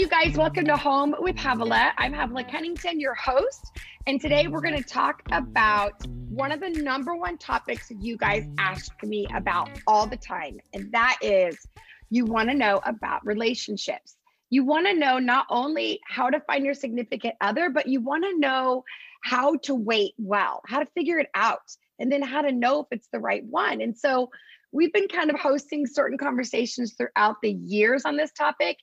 you guys. Welcome to Home with Havilah. I'm Havilah Cunnington, your host. And today we're going to talk about one of the number one topics you guys ask me about all the time. And that is you want to know about relationships. You want to know not only how to find your significant other, but you want to know how to wait well, how to figure it out, and then how to know if it's the right one. And so we've been kind of hosting certain conversations throughout the years on this topic.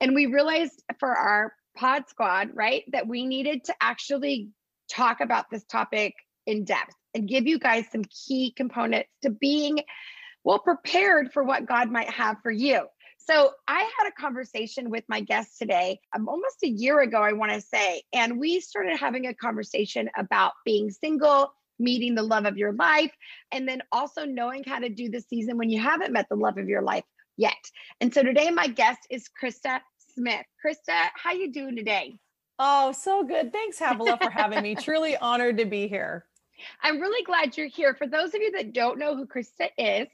And we realized for our pod squad, right, that we needed to actually talk about this topic in depth and give you guys some key components to being well prepared for what God might have for you. So I had a conversation with my guest today, um, almost a year ago, I want to say, and we started having a conversation about being single, meeting the love of your life, and then also knowing how to do the season when you haven't met the love of your life yet. And so today my guest is Christa Smith. Christa, how you doing today? Oh, so good. Thanks, Havilah, for having me. Truly honored to be here. I'm really glad you're here. For those of you that don't know who Christa is,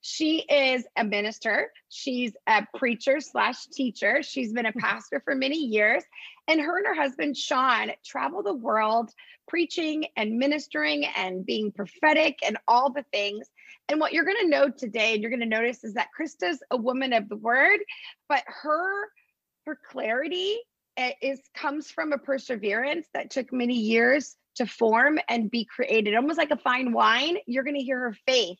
she is a minister. She's a preacher slash teacher. She's been a mm-hmm. pastor for many years. And her and her husband, Sean, travel the world preaching and ministering and being prophetic and all the things. And what you're going to know today, and you're going to notice, is that Christa's a woman of the word, but her her clarity eh, is comes from a perseverance that took many years to form and be created almost like a fine wine you're going to hear her faith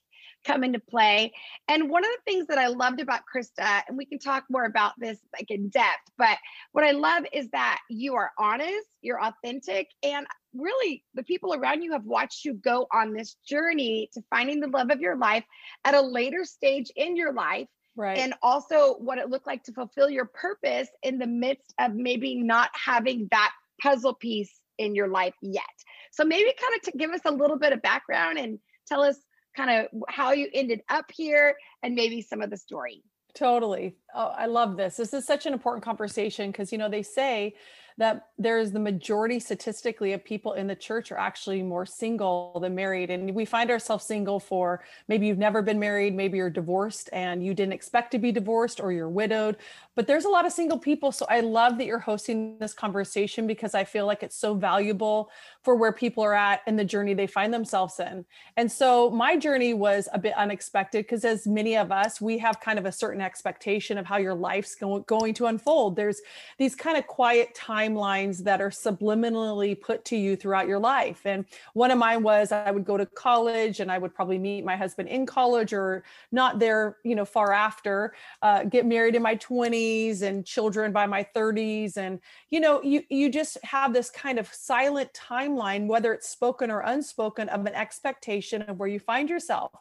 come into play and one of the things that i loved about christa and we can talk more about this like in depth but what i love is that you are honest you're authentic and really the people around you have watched you go on this journey to finding the love of your life at a later stage in your life Right. And also what it looked like to fulfill your purpose in the midst of maybe not having that puzzle piece in your life yet. So maybe kind of to give us a little bit of background and tell us kind of how you ended up here and maybe some of the story. Totally. Oh, I love this. This is such an important conversation because, you know, they say that there's the majority statistically of people in the church are actually more single than married. And we find ourselves single for maybe you've never been married, maybe you're divorced and you didn't expect to be divorced or you're widowed. But there's a lot of single people. So I love that you're hosting this conversation because I feel like it's so valuable for where people are at in the journey they find themselves in. And so my journey was a bit unexpected because, as many of us, we have kind of a certain expectation of how your life's going to unfold. There's these kind of quiet timelines that are subliminally put to you throughout your life. And one of mine was I would go to college and I would probably meet my husband in college or not there, you know, far after, uh, get married in my 20s 20s and children by my 30s and you know you you just have this kind of silent timeline whether it's spoken or unspoken of an expectation of where you find yourself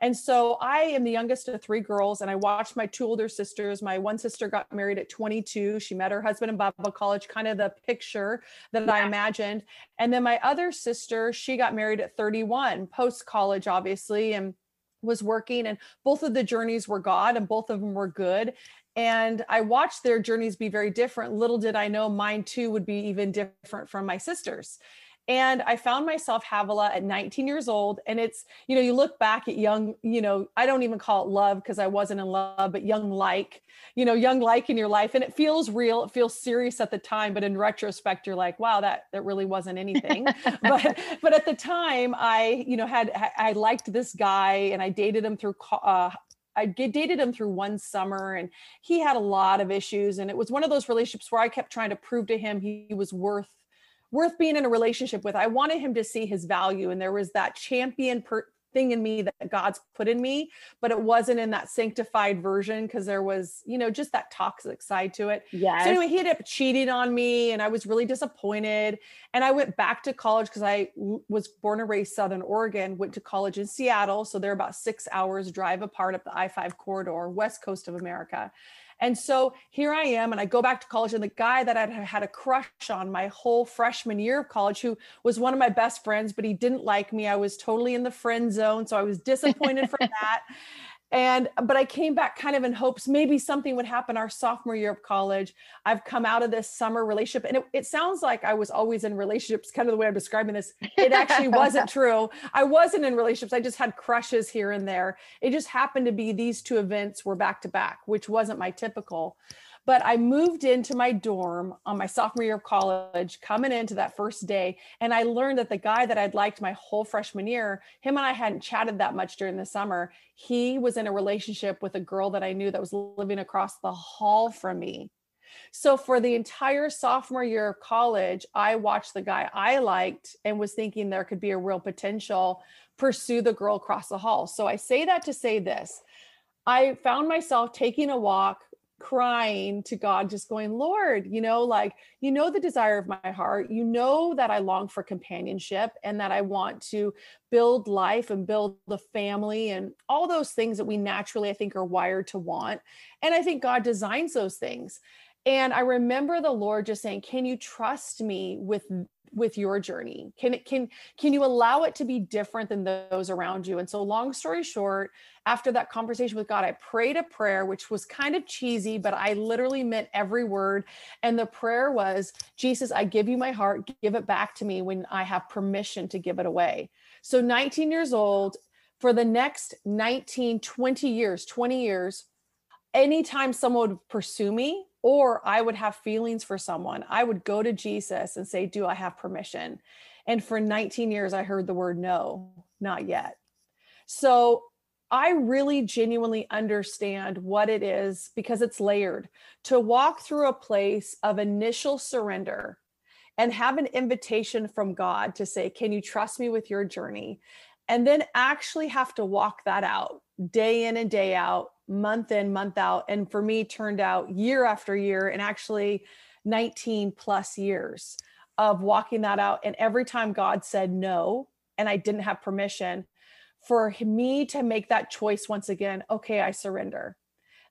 and so I am the youngest of three girls, and I watched my two older sisters. My one sister got married at 22. She met her husband in Bible college, kind of the picture that yeah. I imagined. And then my other sister, she got married at 31, post college, obviously. And was working and both of the journeys were god and both of them were good and I watched their journeys be very different. Little did I know mine too would be even different from my sister's. And I found myself Havilah at 19 years old. And it's, you know, you look back at young, you know, I don't even call it love because I wasn't in love, but young like, you know, young like in your life. And it feels real. It feels serious at the time. But in retrospect, you're like, wow, that that really wasn't anything. but but at the time, I, you know, had I liked this guy and I dated him through uh, I dated him through one summer and he had a lot of issues. And it was one of those relationships where I kept trying to prove to him he was worth worth being in a relationship with. I wanted him to see his value. And there was that champion per- thing in me that God's put in me, but it wasn't in that sanctified version because there was, you know, just that toxic side to it. Yeah. So anyway, he ended up cheating on me and I was really disappointed. And I went back to college because I was born and raised Southern Oregon, went to college in Seattle. So they're about six hours drive apart up the I 5 corridor, west coast of America. And so here I am, and I go back to college, and the guy that I had a crush on my whole freshman year of college, who was one of my best friends, but he didn't like me. I was totally in the friend zone. So I was disappointed for that and but i came back kind of in hopes maybe something would happen our sophomore year of college. I've come out of this summer relationship and it, it, sounds like i was always in relationships kind of the way i'm describing this. It actually wasn't true. I wasn't in relationships. I just had crushes here and there. It just happened to be these two events were back to back which wasn't my typical But I moved into my dorm on my sophomore year of college, coming into that first day. And I learned that the guy that I'd liked my whole freshman year, him and I hadn't chatted that much during the summer. He was in a relationship with a girl that I knew that was living across the hall from me. So for the entire sophomore year of college, I watched the guy I liked and was thinking there could be a real potential pursue the girl across the hall. So I say that to say this. I found myself taking a walk crying to God, just going, Lord, you know, like, you know, the desire of my heart. You know that I long for companionship and that I want to build life and build the family and all those things that we naturally, I think, are wired to want. And I think God designs those things. And I remember the Lord just saying, "Can you trust me with with your journey? Can it can can you allow it to be different than those around you?" And so long story short, after that conversation with God, I prayed a prayer which was kind of cheesy, but I literally meant every word. And the prayer was, "Jesus, I give you my heart, give it back to me when I have permission to give it away." So 19 years old, for the next 19, 20 years, 20 years, anytime someone would pursue me, or I would have feelings for someone, I would go to Jesus and say, Do I have permission? And for 19 years, I heard the word no, not yet. So I really genuinely understand what it is because it's layered to walk through a place of initial surrender and have an invitation from God to say, Can you trust me with your journey? And then actually have to walk that out day in and day out month in, month out. And for me, turned out year after year and actually 19 plus years of walking that out. And every time God said no, and I didn't have permission, for me to make that choice once again, okay, I surrender.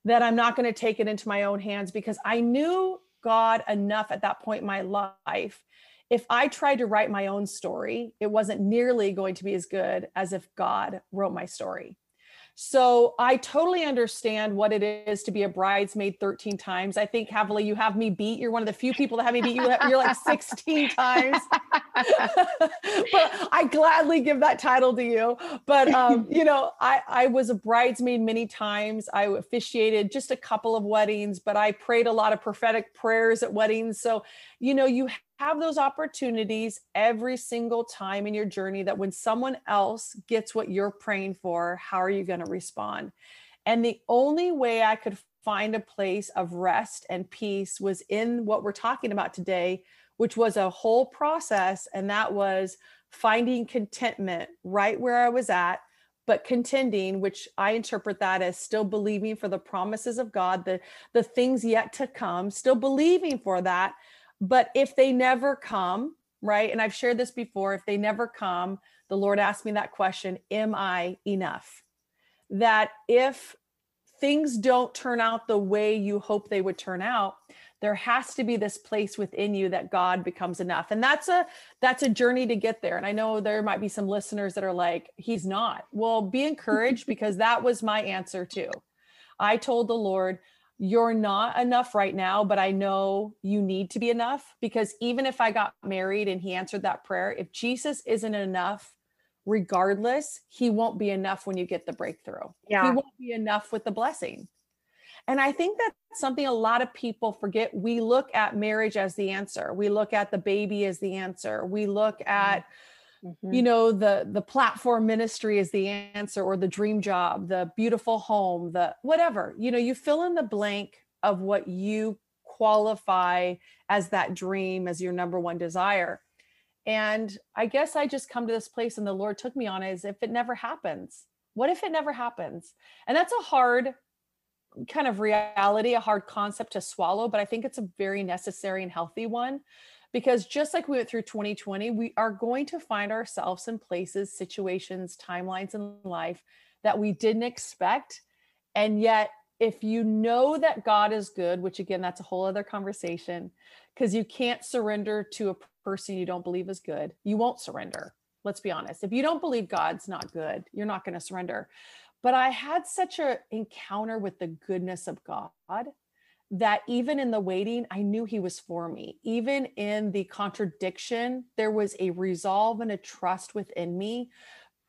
That I'm not going to take it into my own hands because I knew God enough at that point in my life. If I tried to write my own story, it wasn't nearly going to be as good as if God wrote my story. So I totally understand what it is to be a bridesmaid 13 times. I think Havilah you have me beat. You're one of the few people that have me beat. You, you're like 16 times. but I gladly give that title to you. But um, you know, I, I was a bridesmaid many times. I officiated just a couple of weddings, but I prayed a lot of prophetic prayers at weddings. So, you know, you have those opportunities every single time in your journey that when someone else gets what you're praying for, how are you going to respond? And the only way I could find a place of rest and peace was in what we're talking about today, which was a whole process. And that was finding contentment right where I was at, but contending, which I interpret that as still believing for the promises of God, the, the things yet to come, still believing for that, but if they never come, right? And I've shared this before, if they never come, the Lord asked me that question Am I enough? That if things don't turn out the way you hope they would turn out, there has to be this place within you that God becomes enough. And that's a that's a journey to get there. And I know there might be some listeners that are like, he's not. Well, be encouraged because that was my answer too. I told the Lord, you're not enough right now, but I know you need to be enough because even if I got married and he answered that prayer, if Jesus isn't enough, regardless, he won't be enough when you get the breakthrough. Yeah. He won't be enough with the blessing. And I think that's something a lot of people forget. We look at marriage as the answer. We look at the baby as the answer. We look at mm-hmm mm-hmm. you know the the platform ministry is the answer or the dream job the beautiful home the whatever you know you fill in the blank of what you qualify as that dream as your number one desire. And i guess i just come to this place and the lord took me on as if it never happens. What if it never happens? And that's a hard kind of reality a hard concept to swallow but i think it's a very necessary and healthy one because just like we went through 2020 we are going to find ourselves in places situations timelines in life that we didn't expect. And yet if you know that god is good which again that's a whole other conversation because you can't surrender to a person you don't believe is good you won't surrender let's be honest. If you don't believe god's not good you're not going to surrender. But i had such an encounter with the goodness of god that even in the waiting, I knew he was for me. Even in the contradiction, there was a resolve and a trust within me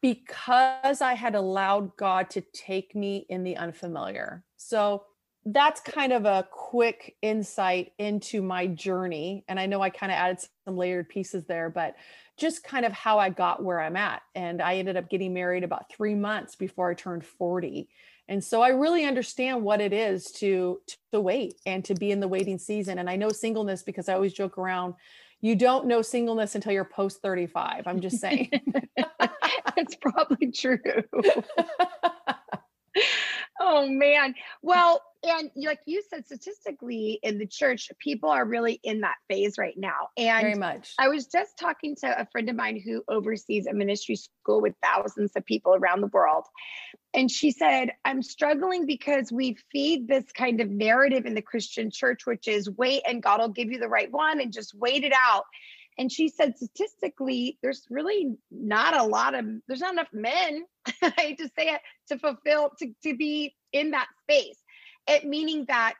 because I had allowed God to take me in the unfamiliar. So that's kind of a quick insight into my journey. And I know I kind of added some layered pieces there, but just kind of how I got where I'm at. And I ended up getting married about three months before I turned 40. And so I really understand what it is to to wait and to be in the waiting season. And I know singleness because I always joke around, you don't know singleness until you're post 35. I'm just saying. That's probably true. oh man. Well, and like you said, statistically in the church, people are really in that phase right now. And very much. I was just talking to a friend of mine who oversees a ministry school with thousands of people around the world. And she said, I'm struggling because we feed this kind of narrative in the Christian church, which is wait and God will give you the right one and just wait it out. And she said, statistically, there's really not a lot of, there's not enough men, I hate to say it, to fulfill, to, to be in that space. It meaning that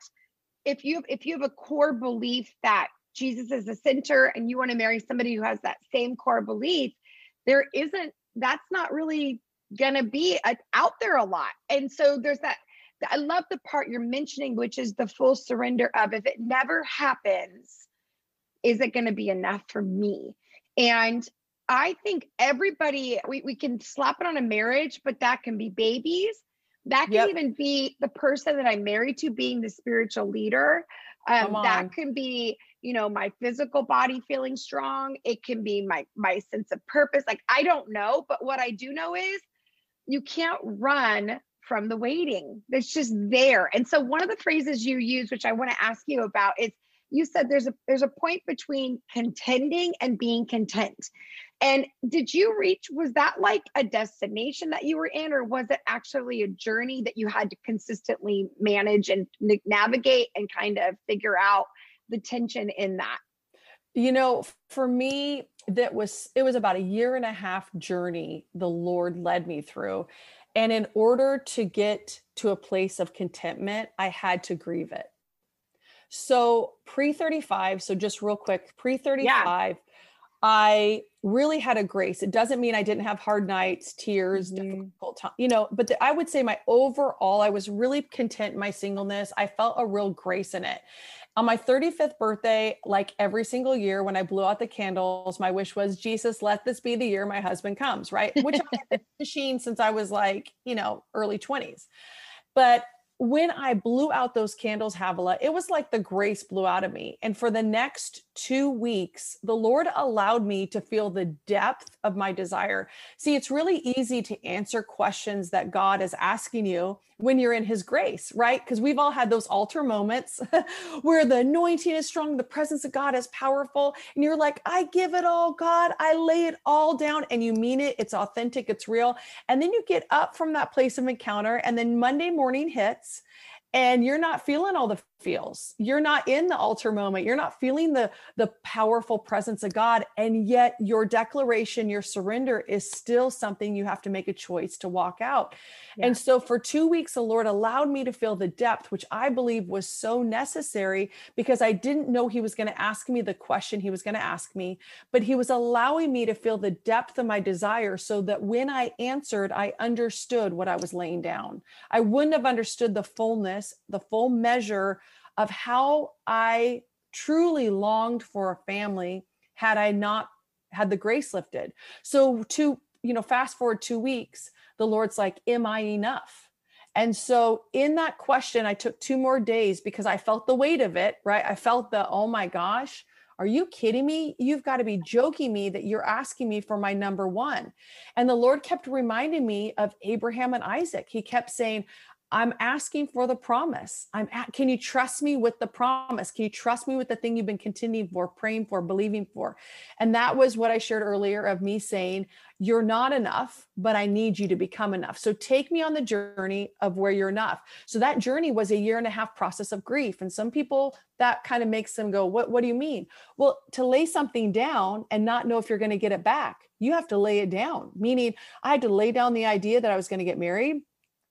if you if you have a core belief that Jesus is the center and you want to marry somebody who has that same core belief, there isn't that's not really going to be a, out there a lot. And so there's that I love the part you're mentioning which is the full surrender of if it never happens is it going to be enough for me? And I think everybody we, we can slap it on a marriage, but that can be babies that can yep. even be the person that I'm married to being the spiritual leader. Um, that can be, you know, my physical body feeling strong. It can be my my sense of purpose. Like I don't know, but what I do know is you can't run from the waiting. It's just there. And so one of the phrases you use, which I want to ask you about, is you said there's a there's a point between contending and being content and did you reach was that like a destination that you were in or was it actually a journey that you had to consistently manage and navigate and kind of figure out the tension in that? You know for me that was it was about a year and a half journey the lord led me through. And in order to get to a place of contentment i had to grieve it. So pre 35, so just real quick, pre 35, yeah. I really had a grace. It doesn't mean I didn't have hard nights, tears, mm-hmm. difficult time, you know, but the, I would say my overall, I was really content in my singleness. I felt a real grace in it. On my 35th birthday, like every single year when I blew out the candles, my wish was, Jesus, let this be the year my husband comes, right? Which I've been machine since I was like, you know, early 20s. But when I blew out those candles, Havilah, it was like the grace blew out of me. And for the next two weeks, the Lord allowed me to feel the depth of my desire. See, it's really easy to answer questions that God is asking you when you're in His grace, right? Because we've all had those altar moments where the anointing is strong, the presence of God is powerful, and you're like, I give it all, God, I lay it all down, and you mean it, it's authentic, it's real. And then you get up from that place of encounter, and then Monday morning hits and you're not feeling all the feels. You're not in the altar moment. You're not feeling the the powerful presence of god and yet your declaration your surrender is still something you have to make a choice to walk out. Yeah. and so for 2 weeks the lord allowed me to feel the depth which i believe was so necessary because i didn't know he was going to ask me the question he was going to ask me but he was allowing me to feel the depth of my desire so that when i answered i understood what i was laying down. I wouldn't have understood the fullness the full measure of how I truly longed for a family had I not had the grace lifted. So to, you know, fast forward 2 weeks, the Lord's like, "Am I enough?" And so in that question, I took two more days because I felt the weight of it, right? I felt the, oh my gosh, are you kidding me? You've got to be joking me that you're asking me for my number one. And the Lord kept reminding me of Abraham and Isaac. He kept saying, I'm asking for the promise. I'm at, can you trust me with the promise? Can you trust me with the thing you've been continuing for, praying for, believing for? And that was what I shared earlier of me saying, you're not enough, but I need you to become enough. So take me on the journey of where you're enough. So that journey was a year and a half process of grief. And some people that kind of makes them go, what, what do you mean? Well, to lay something down and not know if you're going to get it back, you have to lay it down. Meaning I had to lay down the idea that I was going to get married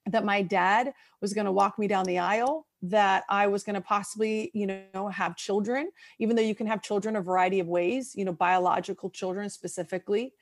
that my dad was going to walk me down the aisle that i was going to possibly you know have children even though you can have children a variety of ways you know biological children specifically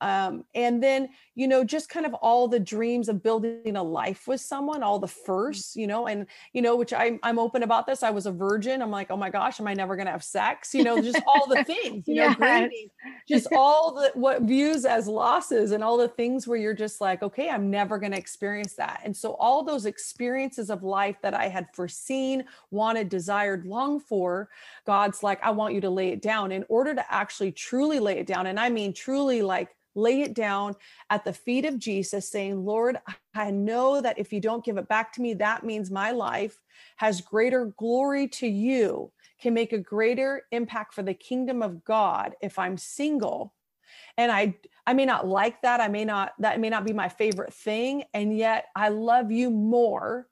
um, and then you know just kind of all the dreams of building a life with someone all the mm. firsts you know and you know which I'm, I'm open about this i was a virgin i'm like oh my gosh am i never going to have sex you know just all the things you know yes. grieving, just all the what views as losses and all the things where you're just like okay i'm never going to experience that and so all those experiences of life that i had foreseen wanted desired longed for god's like i want you to lay it down in order to actually truly lay it down and i mean truly like lay it down at the feet of Jesus, saying, Lord, I know that if you don't give it back to me, that means my life has greater glory to you, can make a greater impact for the kingdom of God if I'm single. And I I may not like that. I may not that may not be my favorite thing. And yet I love you more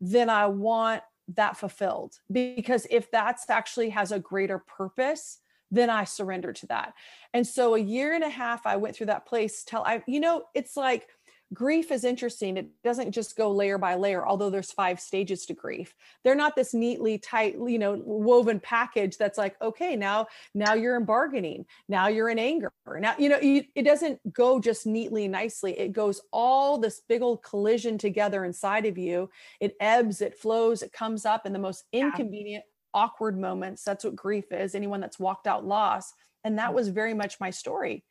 than I want that fulfilled. Because if that's actually has a greater purpose, then I surrender to that. And so a year and a half, I went through that place till I, you know, it's like grief is interesting. It doesn't just go layer by layer, although there's five stages to grief. They're not this neatly tight, you know, woven package that's like, okay, now, now you're in bargaining. Now you're in anger. Now, you know, you, it doesn't go just neatly, nicely. It goes all this big old collision together inside of you. It ebbs, it flows, it comes up in the most inconvenient, awkward moments. That's what grief is. Anyone that's walked out loss. And that was very much my story.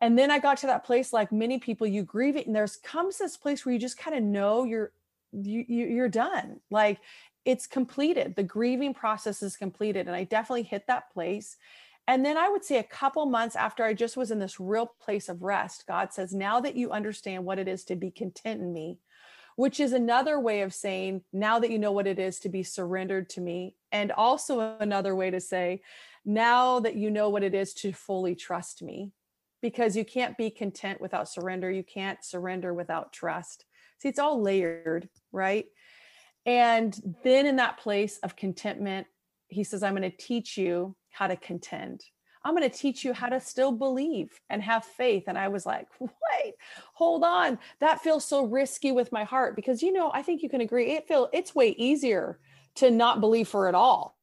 And then I got to that place, like many people, you grieve it, and there's comes this place where you just kind of know you're you, you you're done. Like it's completed. The grieving process is completed. And I definitely hit that place. And then I would say a couple months after I just was in this real place of rest, God says, Now that you understand what it is to be content in me, which is another way of saying, now that you know what it is to be surrendered to me. And also another way to say, now that you know what it is to fully trust me, because you can't be content without surrender. You can't surrender without trust. See, it's all layered, right? And then in that place of contentment, he says, I'm going to teach you how to contend. I'm going to teach you how to still believe and have faith. And I was like, wait, hold on. That feels so risky with my heart because, you know, I think you can agree it feel it's way easier to not believe for it all,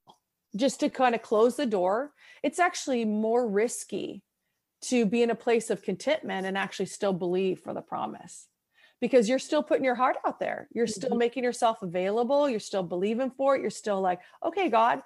just to kind of close the door. It's actually more risky to be in a place of contentment and actually still believe for the promise because you're still putting your heart out there. You're still mm-hmm. making yourself available. You're still believing for it. You're still like, okay, God,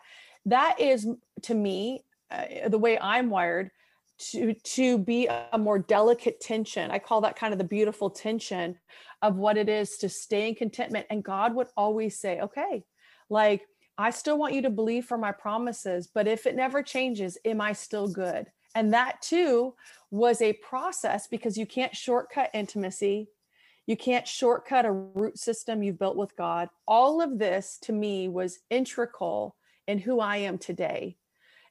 that is to me uh, the way I'm wired to to be a more delicate tension. I call that kind of the beautiful tension of what it is to stay in contentment. And God would always say, "Okay, like I still want you to believe for my promises, but if it never changes, am I still good?" And that too was a process because you can't shortcut intimacy. You can't shortcut a root system you've built with God. All of this to me was integral in who I am today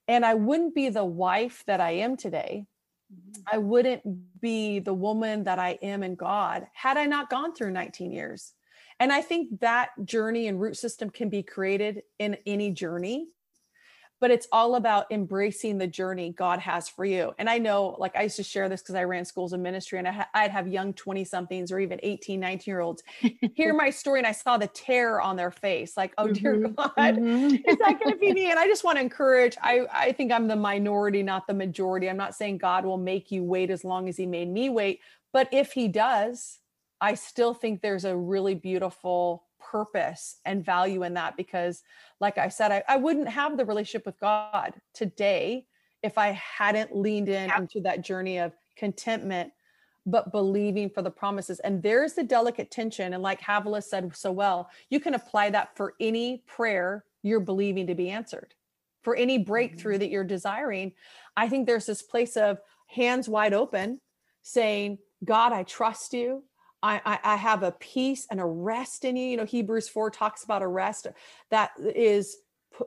and I wouldn't be the wife that I am today. Mm-hmm. I wouldn't be the woman that I am in God had I not gone through 19 years. And I think that journey and root system can be created in any journey but it's all about embracing the journey God has for you. And I know, like, I used to share this because I ran schools of ministry and I ha- I'd have young 20 somethings or even 18, 19 year olds hear my story and I saw the terror on their face, like, oh, dear mm-hmm. God, mm-hmm. is that going to be me? And I just want to encourage, I, I think I'm the minority, not the majority. I'm not saying God will make you wait as long as He made me wait, but if He does, I still think there's a really beautiful purpose and value in that because like i said I, I wouldn't have the relationship with god today if i hadn't leaned in yeah. into that journey of contentment but believing for the promises and there's the delicate tension and like Havilah said so well you can apply that for any prayer you're believing to be answered for any breakthrough mm-hmm. that you're desiring i think there's this place of hands wide open saying god i trust you I, I, have a peace and a rest in you. You know, Hebrews 4 talks about a rest that is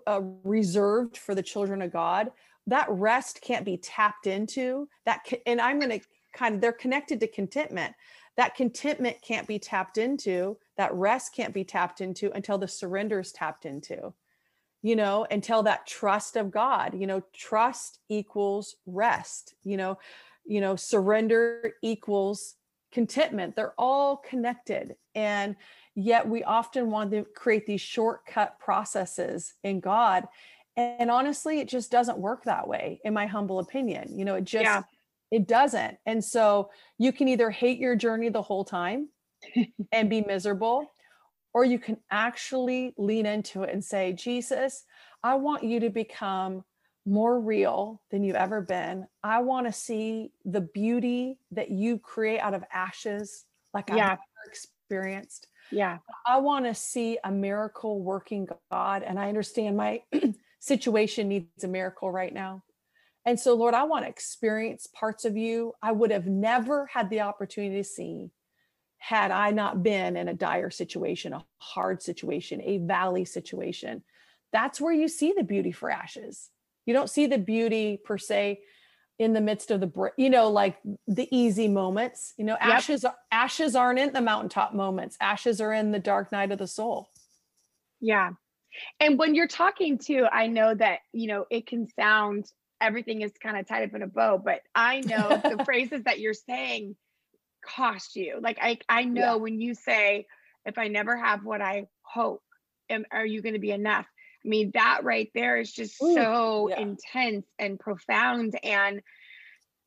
uh, reserved for the children of God. That rest can't be tapped into. That can, and I'm going to kind of they're connected to contentment. That contentment can't be tapped into. That rest can't be tapped into until the surrender is tapped into. You know, until that trust of God. You know, trust equals rest. You know, you know, surrender equals contentment they're all connected and yet we often want to create these shortcut processes in god and honestly it just doesn't work that way in my humble opinion you know it just yeah. It doesn't. And so you can either hate your journey the whole time and be miserable, or you can actually lean into it and say, Jesus, I want you to become more real than you've ever been. I want to see the beauty that you create out of ashes, like yeah. I've never experienced. Yeah. I want to see a miracle working God. And I understand my situation needs a miracle right now. And so, Lord, I want to experience parts of you I would have never had the opportunity to see had I not been in a dire situation, a hard situation, a valley situation. That's where you see the beauty for ashes. You don't see the beauty per se in the midst of the you know like the easy moments you know yep. ashes ashes aren't in the mountaintop moments. Ashes are in the dark night of the soul. Yeah. And when you're talking to i know that you know it can sound everything is kind of tied up in a bow but i know the phrases that you're saying cost you. Like i i know yeah. when you say if i never have what i hope am, are you going to be enough I mean, that right there is just Ooh, so yeah. intense and profound. And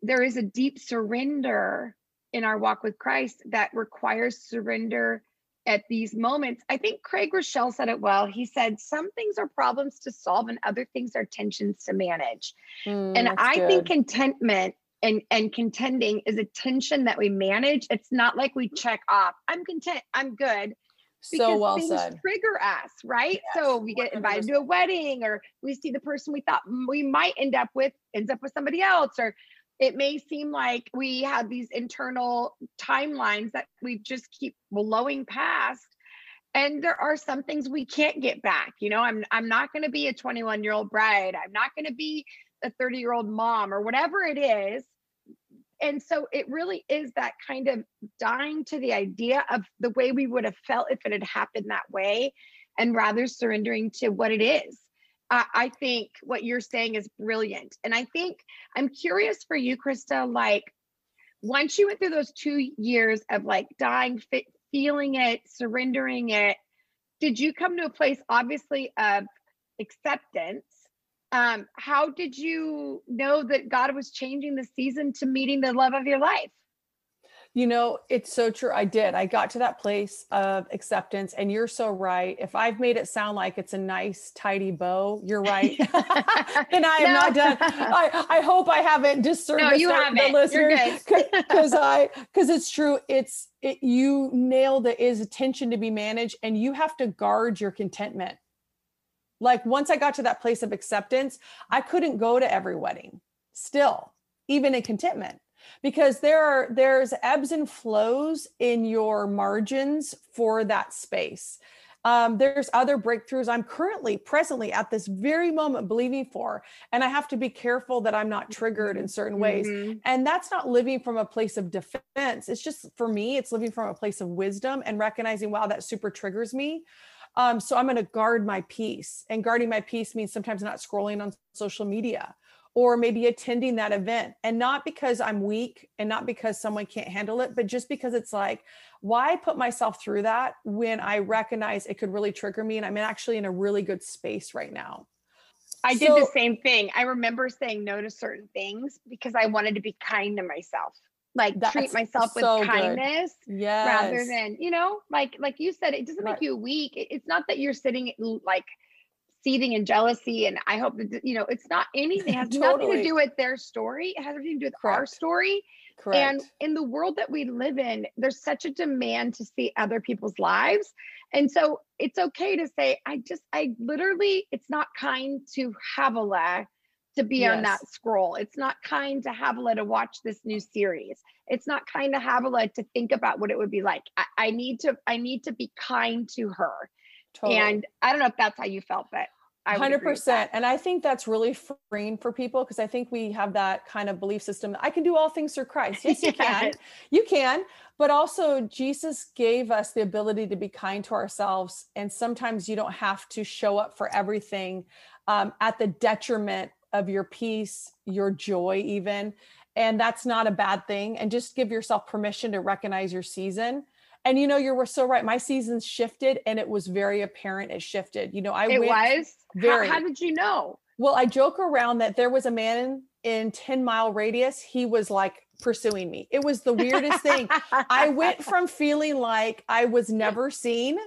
there is a deep surrender in our walk with Christ that requires surrender at these moments. I think Craig Groeschel said it well. He said, Some things are problems to solve, and other things are tensions to manage. Mm, and I good. think contentment and, and contending is a tension that we manage. It's not like we check off, I'm content, I'm good so well things said. trigger us, right? Yes, so we get invited 100%. to a wedding, or we see the person we thought we might end up with ends up with somebody else, or it may seem like we have these internal timelines that we just keep blowing past. And there are some things we can't get back. You know, I'm I'm not going to be a 21 year old bride. I'm not going to be a 30 year old mom or whatever it is and so it really is that kind of dying to the idea of the way we would have felt if it had happened that way and rather surrendering to what it is. I think what you're saying is brilliant. And i think i'm curious for you christa like once you went through those two years of like dying feeling it surrendering it did you come to a place obviously of acceptance um, how did you know that God was changing the season to meeting the love of your life? You know, it's so true. I did. I got to that place of acceptance, and you're so right. If I've made it sound like it's a nice, tidy bow, you're right. and I am no. not done. I, I hope I haven't disserviced no, you the, haven't. the listeners because I because it's true. It's it, you nailed it. Is attention to be managed, and you have to guard your contentment like once I got to that place of acceptance, I couldn't go to every wedding still, even in contentment because there are there's ebbs and flows in your margins for that space. Um, there's other breakthroughs i'm currently presently at this very moment believing for and i have to be careful that i'm not triggered in certain ways. Mm-hmm. and that's not living from a place of defense. It's just for me it's living from a place of wisdom and recognizing wow that super triggers me um, so I'm going to guard my peace. And guarding my peace means sometimes not scrolling on social media or maybe attending that event. And not because I'm weak and not because someone can't handle it, but just because it's like, why put myself through that when I recognize it could really trigger me and I'm actually in a really good space right now. I so, did the same thing. I remember saying no to certain things because I wanted to be kind to myself like That's treat myself so with kindness yes. rather than you know like like you said it doesn't make you weak it's not that you're sitting like seething in jealousy and i hope that you know it's not anything it has totally. nothing to do with their story it has everything to do with Correct. our story Correct. and in the world that we live in there's such a demand to see other people's lives and so it's okay to say i just i literally it's not kind to Havilah to be yes. on that scroll. It's not kind to Havilah to watch this new series. It's not kind to Havilah to think about what it would be like. I, I need to I need to be kind to her. Totally. And I don't know if that's how you felt, but I 100% and i think that's really freeing for people because i think we have that kind of belief system i can do all things through christ yes you yes. can you can but also jesus gave us the ability to be kind to ourselves and sometimes you don't have to show up for everything um, at the detriment of your peace, your joy, even. And that's not a bad thing. And just give yourself permission to recognize your season. And you know, you were so right. My seasons shifted and it was very apparent it shifted. You know, I it was very how, how did you know? Well, I joke around that there was a man in 10 mile radius, he was like pursuing me. It was the weirdest thing. I went from feeling like I was never seen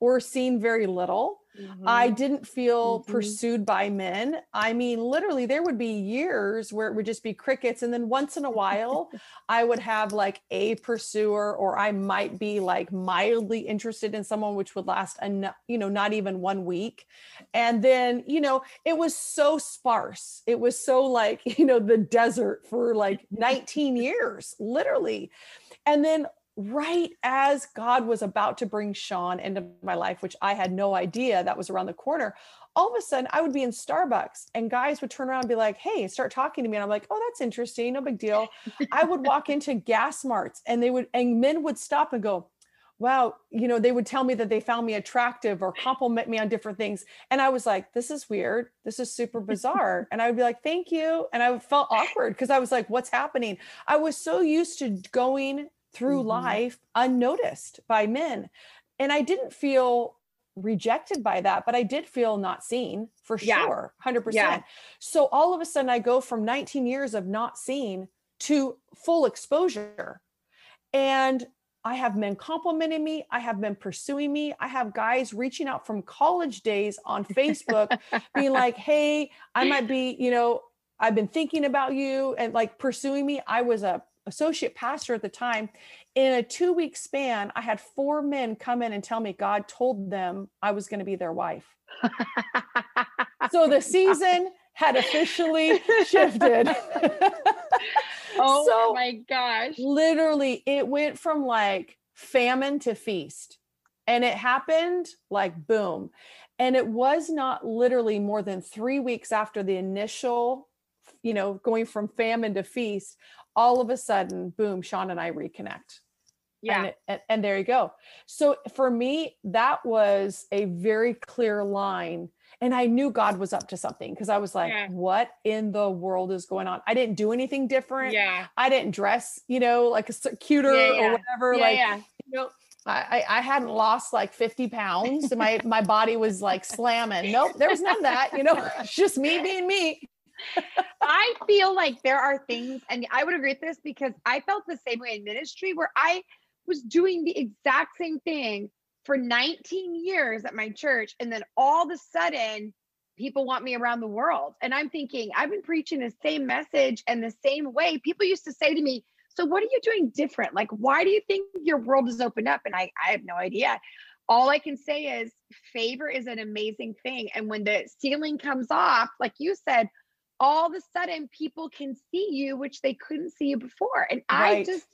or seen very little Mm-hmm. I didn't feel mm-hmm. pursued by men. I mean, literally, there would be years where it would just be crickets. And then once in a while, I would have like a pursuer, or I might be like mildly interested in someone, which would last, a, you know, not even one week. And then, you know, it was so sparse. It was so like, you know, the desert for like 19 years, literally. And then right as God was about to bring Sean into my life, which I had no idea that was around the corner, all of a sudden I would be in Starbucks and guys would turn around and be like, Hey, start talking to me. And I'm like, Oh, that's interesting. No big deal. I would walk into gas marts and they would, and men would stop and go, Wow, you know, they would tell me that they found me attractive or compliment me on different things. And I was like, This is weird. This is super bizarre. and I would be like, Thank you. And I felt awkward because I was like, What's happening? I was so used to going through mm-hmm. life unnoticed by men. And I didn't feel rejected by that, but I did feel not seen for yeah. sure, 100%. Yeah. So all of a sudden, I go from 19 years of not seen to full exposure. And I have men complimenting me. I have men pursuing me. I have guys reaching out from college days on Facebook, being like, hey, I might be, you know, I've been thinking about you and like pursuing me. I was a associate pastor at the time, in a two week span, I had four men come in and tell me God told them I was going to be their wife. so the season had officially shifted. oh so, my gosh. Literally, it went from like famine to feast. And it happened like boom. And it was not literally more than three weeks after the initial, you know, going from famine to feast all of a sudden, boom, Sean and I reconnect. Yeah. And, and, and, there you go. So for me, that was a very clear line. And I knew God was up to something because I was like, yeah. what in the world is going on? I didn't do anything different. Yeah. I didn't dress, you know, like a cuter yeah, yeah. or whatever. like, you know, I, I hadn't lost like 50 pounds. my my body was like slamming. Nope, there was none of that. You know, it's just me being me. I feel like there are things, and I would agree with this because I felt the same way in ministry where I was doing the exact same thing for 19 years at my church. And then all of a sudden, people want me around the world. And I'm thinking, I've been preaching the same message and the same way. People used to say to me, So, what are you doing different? Like, why do you think your world is opened up? And I, I have no idea. All I can say is favor is an amazing thing. And when the ceiling comes off, like you said, all of a sudden people can see you, which they couldn't see you before. And right. I just,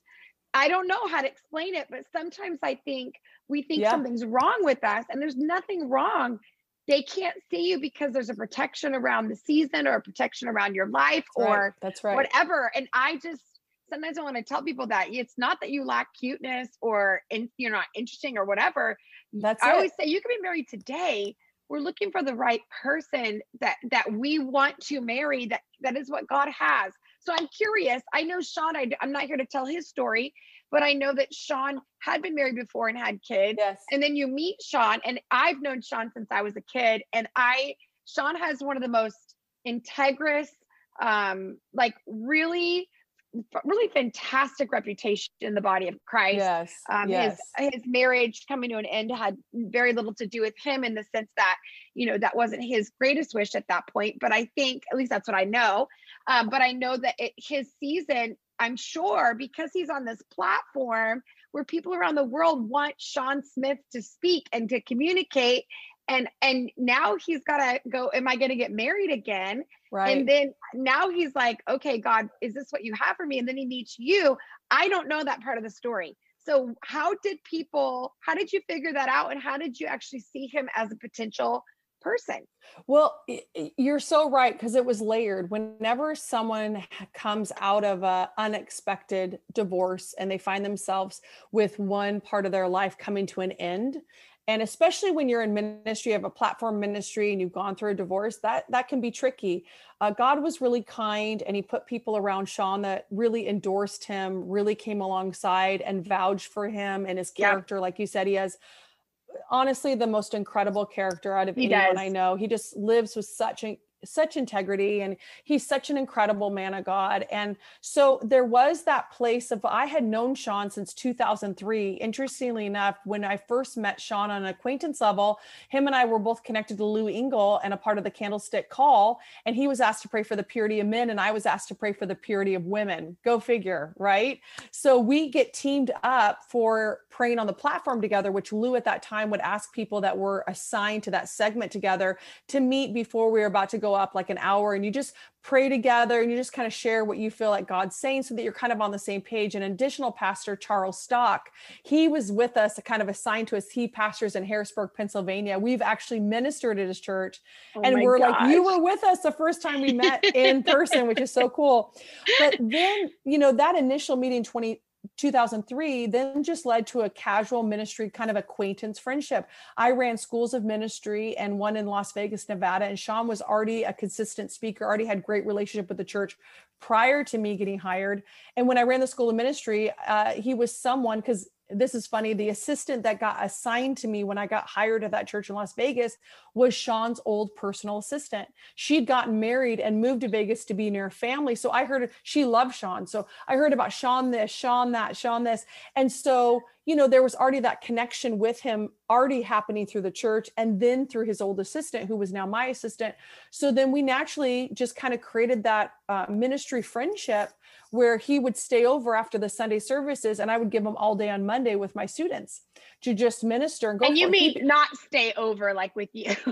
I don't know how to explain it, but sometimes I think we think yeah. something's wrong with us and there's nothing wrong. They can't see you because there's a protection around the season or a protection around your life that's or right. that's right. whatever. And I just sometimes I want to tell people that it's not that you lack cuteness or in, you're not interesting or whatever. That's I it. always say you can be married today we're looking for the right person that that we want to marry that that is what god has so i'm curious i know sean I, i'm not here to tell his story but i know that sean had been married before and had kids yes. and then you meet sean and i've known sean since i was a kid and i sean has one of the most integrous um like really really fantastic reputation in the body of Christ. Yes, um, yes. His, his marriage coming to an end had very little to do with him in the sense that, you know, that wasn't his greatest wish at that point. But I think, at least that's what I know. Um, but I know that it, his season, I'm sure, because he's on this platform where people around the world want Sean Smith to speak and to communicate and and now he's got to go am i going to get married again? Right. And then now he's like okay god is this what you have for me? And then he meets you. I don't know that part of the story. So how did people how did you figure that out? And how did you actually see him as a potential person? Well you're so right because it was layered. Whenever someone comes out of a unexpected divorce and they find themselves with one part of their life coming to an end and especially when you're in ministry of a platform ministry and you've gone through a divorce that that can be tricky. Uh, god was really kind and he put people around sean that really endorsed him really came alongside and vouched for him and his character. Like you said he has honestly the most incredible character out of he anyone does. i know. He just lives with such a such integrity and he's such an incredible man of God. And so there was that place of I had known Sean since 2003. Interestingly enough, when I first met Sean on an acquaintance level, him and I were both connected to Lou Engle and a part of the Candlestick Call. And he was asked to pray for the purity of men, and I was asked to pray for the purity of women. Go figure, right? So we get teamed up for praying on the platform together, which Lou at that time would ask people that were assigned to that segment together to meet before we were about to go up like an hour. And you just pray together and you just kind of share what you feel like God's saying so that you're kind of on the same page. An additional pastor, Charles Stock, he was with us, kind of assigned to us. He pastors in Harrisburg, Pennsylvania. We've actually ministered at his church. Oh and we're gosh. like, you were with us the first time we met in person, which is so cool. But then, you know, that initial meeting 20, 2003 then just led to a casual ministry kind of acquaintance friendship. I ran schools of ministry and one in Las Vegas, Nevada, and Sean was already a consistent speaker, already had great relationship with the church prior to me getting hired. And when I ran the school of ministry, uh, he was someone because this is funny. The assistant that got assigned to me when I got hired at that church in Las Vegas was Sean's old personal assistant. She'd gotten married and moved to Vegas to be near family. So I heard she loved Sean. So I heard about Sean this, Sean that, Sean this. And so you know, there was already that connection with him already happening through the church and then through his old assistant, who was now my assistant. So then we naturally just kind of created that uh, ministry friendship where he would stay over after the Sunday services and I would give him all day on Monday with my students to just minister and go. And you mean not stay over like with you?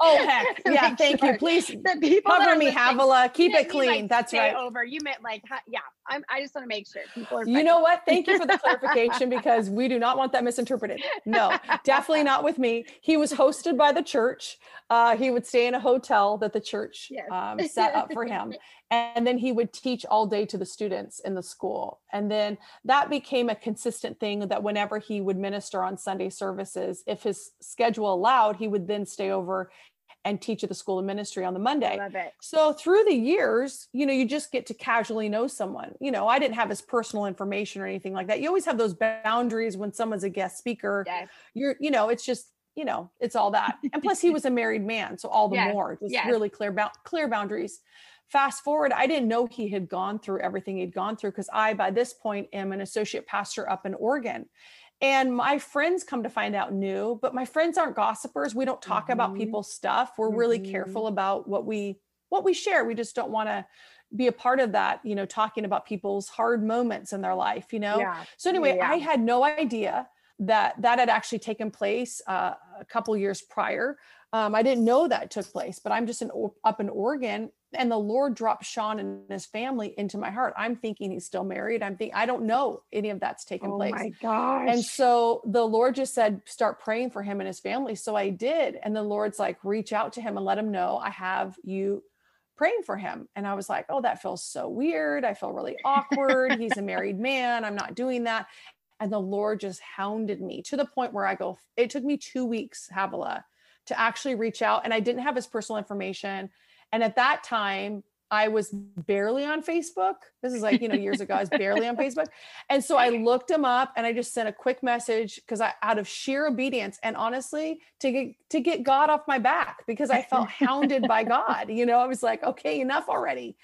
oh heck, yeah. Thank sure. you. Please the people cover me, Havilah. Keep it clean. Like That's right. Over. You meant like yeah. I'm, I just want to make sure people are. You know what? Thank you for the clarification because we do not want that misinterpreted. No, definitely not with me. He was hosted by the church. Uh, he would stay in a hotel that the church yes. um, set up for him. And then he would teach all day to the students in the school. And then that became a consistent thing that whenever he would minister on Sunday services, if his schedule allowed, he would then stay over and teach at the school of ministry on the Monday. So through the years, you know, you just get to casually know someone. You know, I didn't have his personal information or anything like that. You always have those boundaries when someone's a guest speaker. Yes. You're, you know, it's just, you know, it's all that. And plus he was a married man, so all the yes. more, just yes. really clear clear boundaries. Fast forward, I didn't know he had gone through everything he'd gone through because I, by this point, am an associate pastor up in Oregon. And my friends come to find out new, but my friends aren't gossipers. We don't talk mm-hmm. about people's stuff. We're mm-hmm. really careful about what we what we share. We just don't want to be a part of that, you know, talking about people's hard moments in their life, you know. Yeah. So anyway, yeah. I had no idea that that had actually taken place uh, a couple years prior. Um, I didn't know that took place, but I'm just in, up in Oregon and the Lord dropped Sean and his family into my heart. I'm thinking he's still married. I'm thinking I don't know any of that's taken oh place. Oh my gosh. And so the Lord just said, start praying for him and his family. So I did. And the Lord's like, reach out to him and let him know I have you praying for him. And I was like, oh, that feels so weird. I feel really awkward. he's a married man. I'm not doing that. And the Lord just hounded me to the point where I go, it took me two weeks, Havilah, to actually reach out. And I didn't have his personal information. And at that time, I was barely on Facebook. This is like, you know, years ago, I was barely on Facebook. And so I looked him up and I just sent a quick message because I out of sheer obedience and honestly to get to get God off my back because I felt hounded by God. You know, I was like, okay, enough already.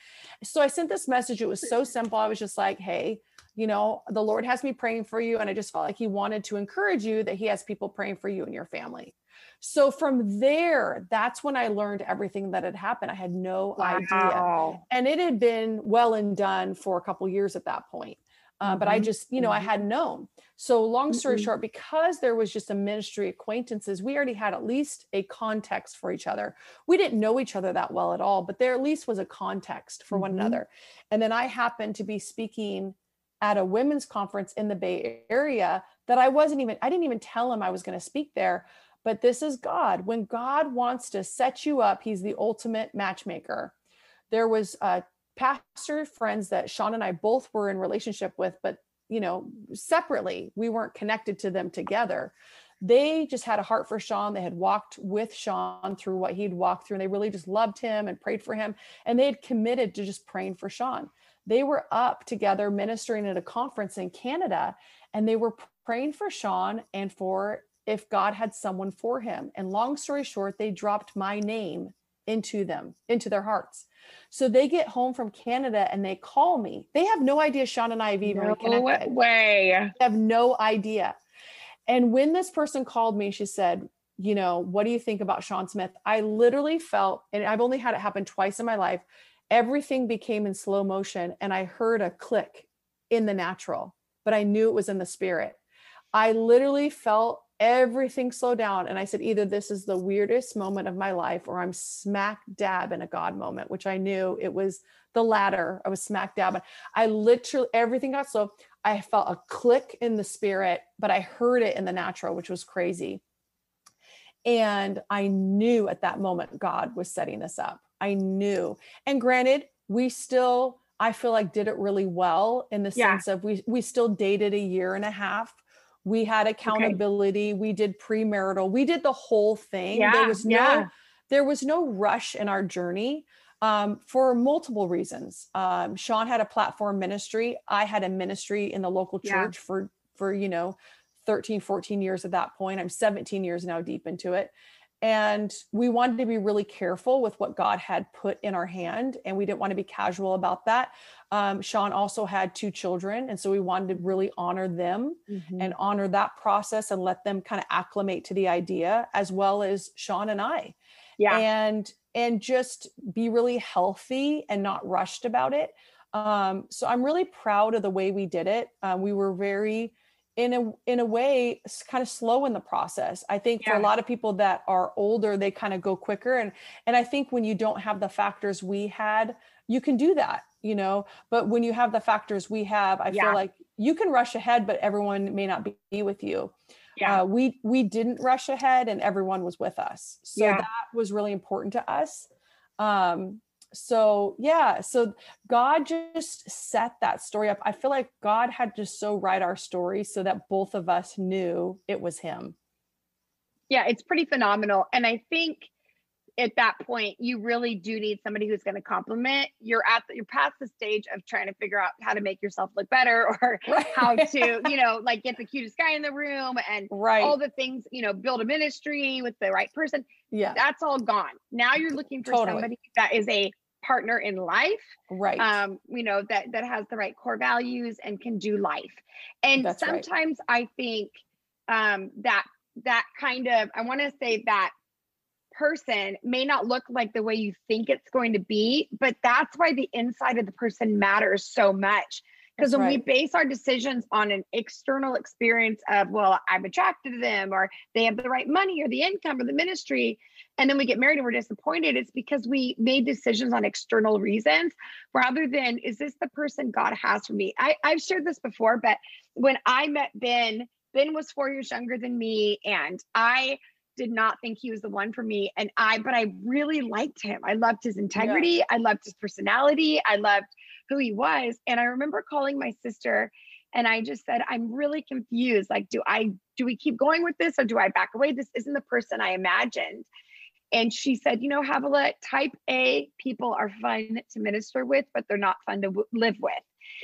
So I sent this message. It was so simple. I was just like, hey, you know, the Lord has me praying for you. And I just felt like he wanted to encourage you that he has people praying for you and your family. So from there, that's when I learned everything that had happened. I had no wow. idea. And it had been well and done for a couple years at that point. Uh, mm-hmm. But I mm-hmm. just, you know, mm-hmm. I hadn't known. So, long story mm-hmm. short, because there was just a ministry acquaintances, we already had at least a context for each other. We didn't know each other that well at all, but there at least was a context for one mm-hmm. another. And then I happened to be speaking at a women's conference in the Bay Area that I wasn't even, I didn't even tell him I was going to speak there. But this is God. When God wants to set you up, He's the ultimate matchmaker. There was a pastor friends that Sean and I both were in relationship with, but you know, separately, we weren't connected to them together. They just had a heart for Sean. They had walked with Sean through what he'd walked through, and they really just loved him and prayed for him. And they had committed to just praying for Sean. They were up together ministering at a conference in Canada, and they were praying for Sean and for if God had someone for him. And long story short, they dropped my name into them, into their hearts. So they get home from Canada and they call me. They have no idea Sean and I have even no reconnected. way. They have no idea. And when this person called me, she said, you know, what do you think about Sean Smith? I literally felt, and I've only had it happen twice in my life, everything became in slow motion and I heard a click in the natural, but I knew it was in the spirit. I literally felt everything slowed down. And I said, either this is the weirdest moment of my life or I'm smack dab in a God moment, which I knew it was the latter. I was smack dab. I literally, everything got slow. I felt a click in the spirit, but I heard it in the natural, which was crazy. And I knew at that moment God was setting this up. I knew. And granted, we still, I feel like did it really well in the yeah. sense of we we still dated a year and a half we had accountability. Okay. we did premarital. We did the whole thing. Yeah, there was no yeah. there was no rush in our journey um, for multiple reasons. Um, sean had a platform ministry. I had a ministry in the local church yeah. for for you know 13 14 years at that point. I'm 17 years now deep into it and we wanted to be really careful with what God had put in our hand, and we didn't want to be casual about that. Um, Sean also had two children, and so we wanted to really honor them mm-hmm. and honor that process and let them kind of acclimate to the idea, as well as Sean and I. Yeah. And and just be really healthy and not rushed about it. Um, so I'm really proud of the way we did it. Um, we were very in a in a way kind of slow in the process i think yeah. for a lot of people that are older they kind of go quicker and and i think when you don't have the factors we had you can do that you know but when you have the factors we have i yeah. feel like you can rush ahead but everyone may not be with you yeah. Uh, we we didn't rush ahead and everyone was with us so yeah. that was really important to us um so yeah so god just set that story up. I feel like god had to so write our story so that both of us knew it was him. Yeah it's pretty phenomenal. And i think at that point you really do need somebody who's going to compliment you're at the, you're past the stage of trying to figure out how to make yourself look better or right. how to you know like get the cutest guy in the room and right. all the things you know build a ministry with the right person yeah that's all gone now you're looking for totally. somebody that is a partner in life right um you know that that has the right core values and can do life and That's sometimes right. i think um that that kind of i want to say that person may not look like the way you think it's going to be but that's why the inside of the person matters so much because when right. we base our decisions on an external experience of well i'm attracted to them or they have the right money or the income or the ministry and then we get married and we're disappointed it's because we made decisions on external reasons rather than is this the person god has for me I, i've shared this before but when i met ben ben was four years younger than me and i did not think he was the one for me and i but i really liked him. I loved his integrity. Yeah. i loved his personality. I loved who he was. And i remember calling my sister and i just said i'm really confused. Like do i do we keep going with this or do i back away? This isn't the person i imagined and she said, you know, Havilah, type A people are fun to minister with, but they're not fun to w- live with.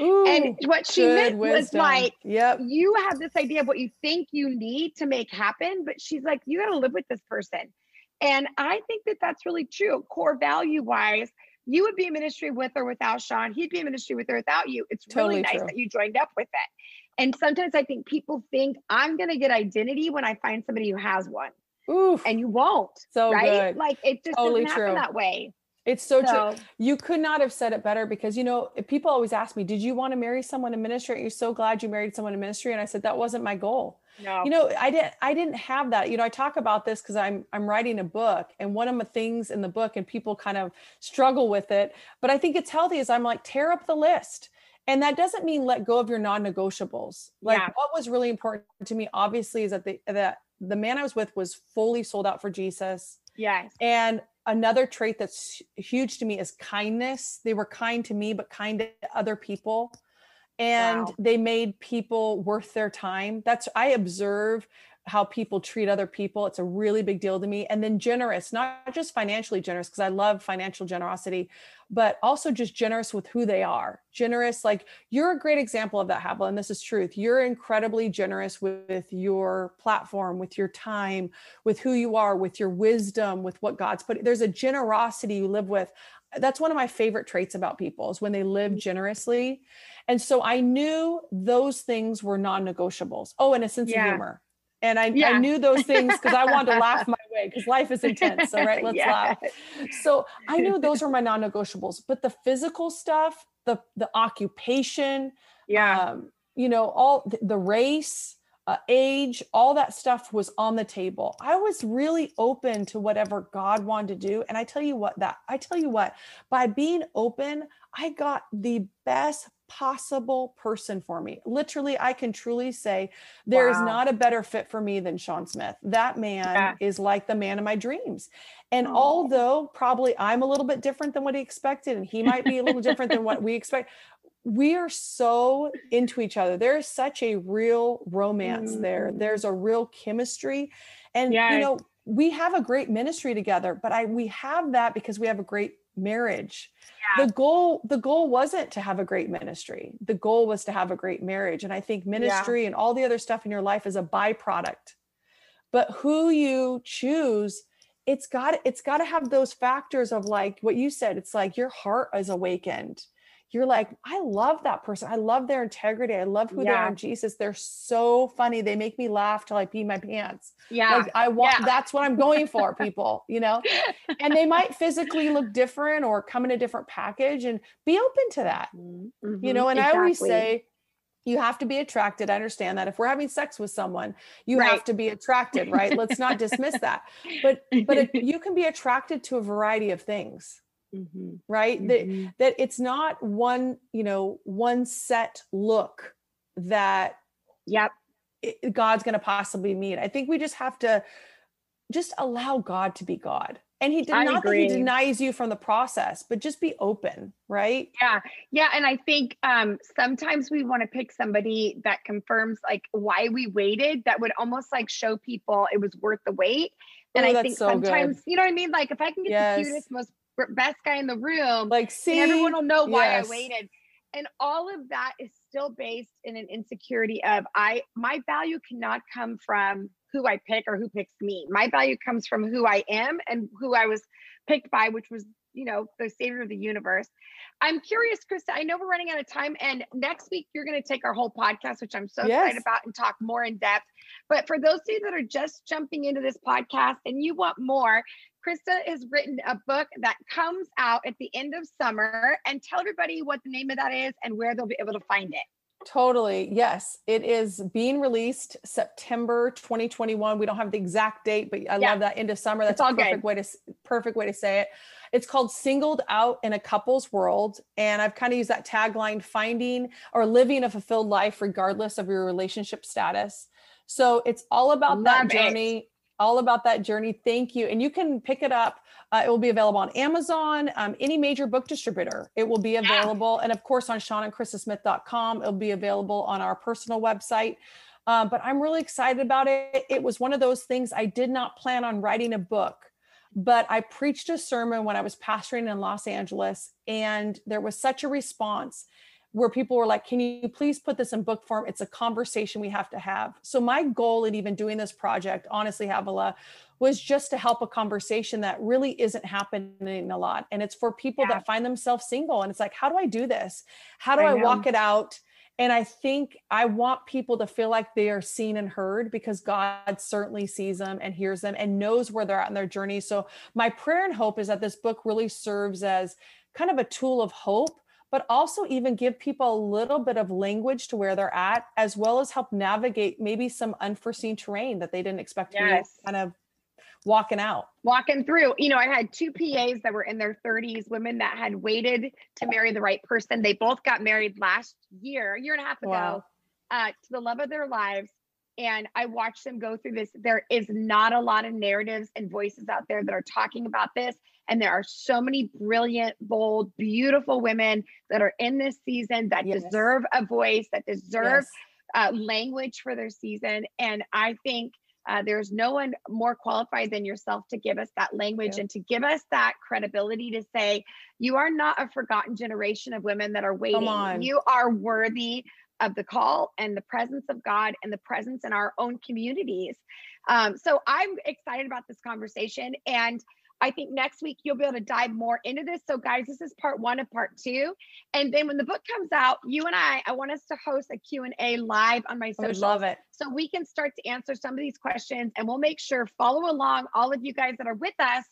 Ooh, and what she meant wisdom. was like, yep. you have this idea of what you think you need to make happen, but she's like, you got to live with this person. And I think that that's really true. Core value wise, you would be in ministry with or without Sean. He'd be in ministry with or without you. It's totally really nice true. that you joined up with it. And sometimes I think people think I'm going to get identity when I find somebody who has one. Oof. and you won't. So right? Good. Like it just totally doesn't happen true. that way. It's so, so, true. You could not have said it better because you know people always ask me, "Did you want to marry someone in ministry? Are You're so glad you married someone in ministry." And I said that wasn't my goal. No. You know, I didn't. I didn't have that. You know, I talk about this because I'm I'm writing a book, and one of the things in the book, and people kind of struggle with it, but I think it's healthy. Is I'm like tear up the list. And that doesn't mean let go of your non-negotiables. Like yeah. what was really important to me, obviously, is that the that the man I was with was fully sold out for Jesus. Yes. And another trait that's huge to me is kindness. They were kind to me, but kind to other people. And wow. they made people worth their time. That's I observe how people treat other people. It's a really big deal to me. And then generous, not just financially generous, because I love financial generosity, but also just generous with who they are. Generous, like you're a great example of that, Havilah, and this is truth. You're incredibly generous with, with your platform, with your time, with who you are, with your wisdom, with what God's put. There's a generosity you live with. That's one of my favorite traits about people is when they live generously. And so I knew those things were non-negotiables. Oh, and a sense yeah. of humor. And I, yeah. I knew those things because I wanted to laugh my way because life is intense. So right, let's laugh. So I knew those were my non-negotiables. But the physical stuff, the the occupation, yeah, um, you know, all the, the race, uh, age, all that stuff was on the table. I was really open to whatever God wanted to do. And I tell you what, that I tell you what, by being open, I got the best possible person for me. Literally, I can truly say there is wow. not a better fit for me than Sean Smith. That man yeah. is like the man of my dreams. And oh. although probably I'm a little bit different than what he expected, and he might be a little different than what we expect, we are so into each other. There is such a real romance mm-hmm. there. There's a real chemistry. And yes. you know, we have a great ministry together, but I we have that because we have a great marriage. Yeah. the goal the goal wasn't to have a great ministry. The goal was to have a great marriage. And i think ministry yeah. and all the other stuff in your life is a byproduct. But who you choose it's got it's got to have those factors of like what you said. It's like your heart is awakened you're like, I love that person. I love their integrity. I love who yeah. they are in Jesus. They're so funny. They make me laugh till I pee my pants. Yeah. Like I want yeah. that's what I'm going for, people, you know? And they might physically look different or come in a different package and be open to that. Mm-hmm. You know, and exactly. I always say you have to be attracted. I understand that if we're having sex with someone, you right. have to be attracted, right? Let's not dismiss that. But but you can be attracted to a variety of things mm-hmm. right mm-hmm. that that it's not one you know one set look that yep it, god's going to possibly meet i think we just have to just allow god to be god and he did I not agree. that he denies you from the process but just be open right yeah yeah and i think um sometimes we want to pick somebody that confirms like why we waited that would almost like show people it was worth the wait and oh, i think so sometimes good. you know what i mean like if i can get yes. the cutest most best guy in the room. Like, see, everyone will know why yes. I waited. And all of that is still based in an insecurity of I my value cannot come from who I pick or who picks me. My value comes from who I am and who I was picked by, which was, you know, the savior of the universe. I'm curious, Christa. I know we're running out of time, and next week you're going to take our whole podcast, which I'm so yes. excited about, and talk more in depth. But for those of you that are just jumping into this podcast and you want more, Christa has written a book that comes out at the end of summer. And tell everybody what the name of that is and where they'll be able to find it. Totally. Yes. It is being released September 2021. We don't have the exact date, but I yeah. love that end of summer. That's a perfect good. way to perfect way to say it. It's called Singled Out in a Couple's World. And I've kind of used that tagline finding or living a fulfilled life regardless of your relationship status. So it's all about love that journey. It all about that journey. Thank you. And you can pick it up. Uh, it will be available on Amazon, um, any major book distributor. It will be available. Yeah. And of course, on SeanandChristaSmith.com. It'll be available on our personal website. Uh, but I'm really excited about it. It was one of those things I did not plan on writing a book, but I preached a sermon when I was pastoring in Los Angeles, and there was such a response where people were like, Can you please put this in book form? It's a conversation we have to have. So, my goal in even doing this project, honestly, Havilah, was just to help a conversation that really isn't happening a lot. And it's for people yeah. that find themselves single. And it's like, How do I do this? How do I, I walk it out? And I think I want people to feel like they are seen and heard because God certainly sees them and hears them and knows where they're at in their journey. So, my prayer and hope is that this book really serves as kind of a tool of hope but also even give people a little bit of language to where they're at, as well as help navigate maybe some unforeseen terrain that they didn't expect to be kind of walking out. Walking through. You know, I had two PAs that were in their 30s, women that had waited to marry the right person. They both got married last year, a year and a half ago, wow. uh, to the love of their lives. And I watched them go through this. There is not a lot of narratives and voices out there that are talking about this. And there are so many brilliant, bold, beautiful women that are in this season that yes. deserve a voice, that deserve yes. uh, language for their season. And I think Uh, there's no one more qualified than yourself to give us that language yeah. and to give us that credibility to say, you are not a forgotten generation of women that are waiting. You are worthy of the call and the presence of God and the presence in our own communities. Um, so I'm excited about this conversation. And I think next week you'll be able to dive more into this. So, guys, this is part one of part two. And then when the book comes out, you and I, I want us to host a Q&A live on my social. love it. So we can start to answer some of these questions and we'll make sure follow along all of you guys that are with us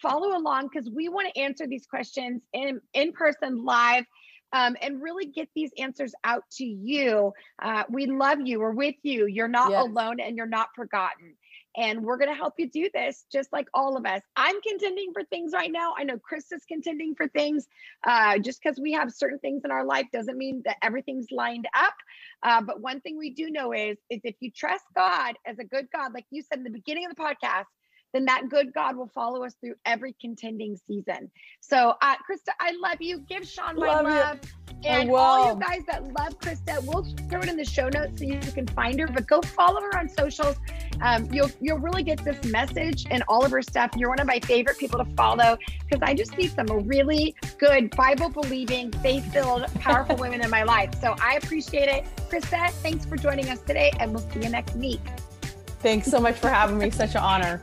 follow along because we want to answer these questions in in person live um, and really get these answers out to you. Uh, we love you. We're with you. You're not yes. alone and you're not forgotten. And we're going to help you do this just like all of us. I'm contending for things right now. I know Chris is contending for things. Uh, just because we have certain things in our life doesn't mean that everything's lined up. Uh, but one thing we do know is, is if you trust God as a good God, like you said in the beginning of the podcast, then that good God will follow us through every contending season. So, uh, Christa, I love you. Give Sean my love. love. And all you guys that love Christa, we'll throw it in the show notes so you can find her. But go follow her on socials. Um, you'll you'll really get this message and all of her stuff. You're one of my favorite people to follow because I just see some really good Bible believing, faith filled, powerful women in my life. So I appreciate it, Christa. Thanks for joining us today, and we'll see you next week. Thanks so much for having me. Such an honor.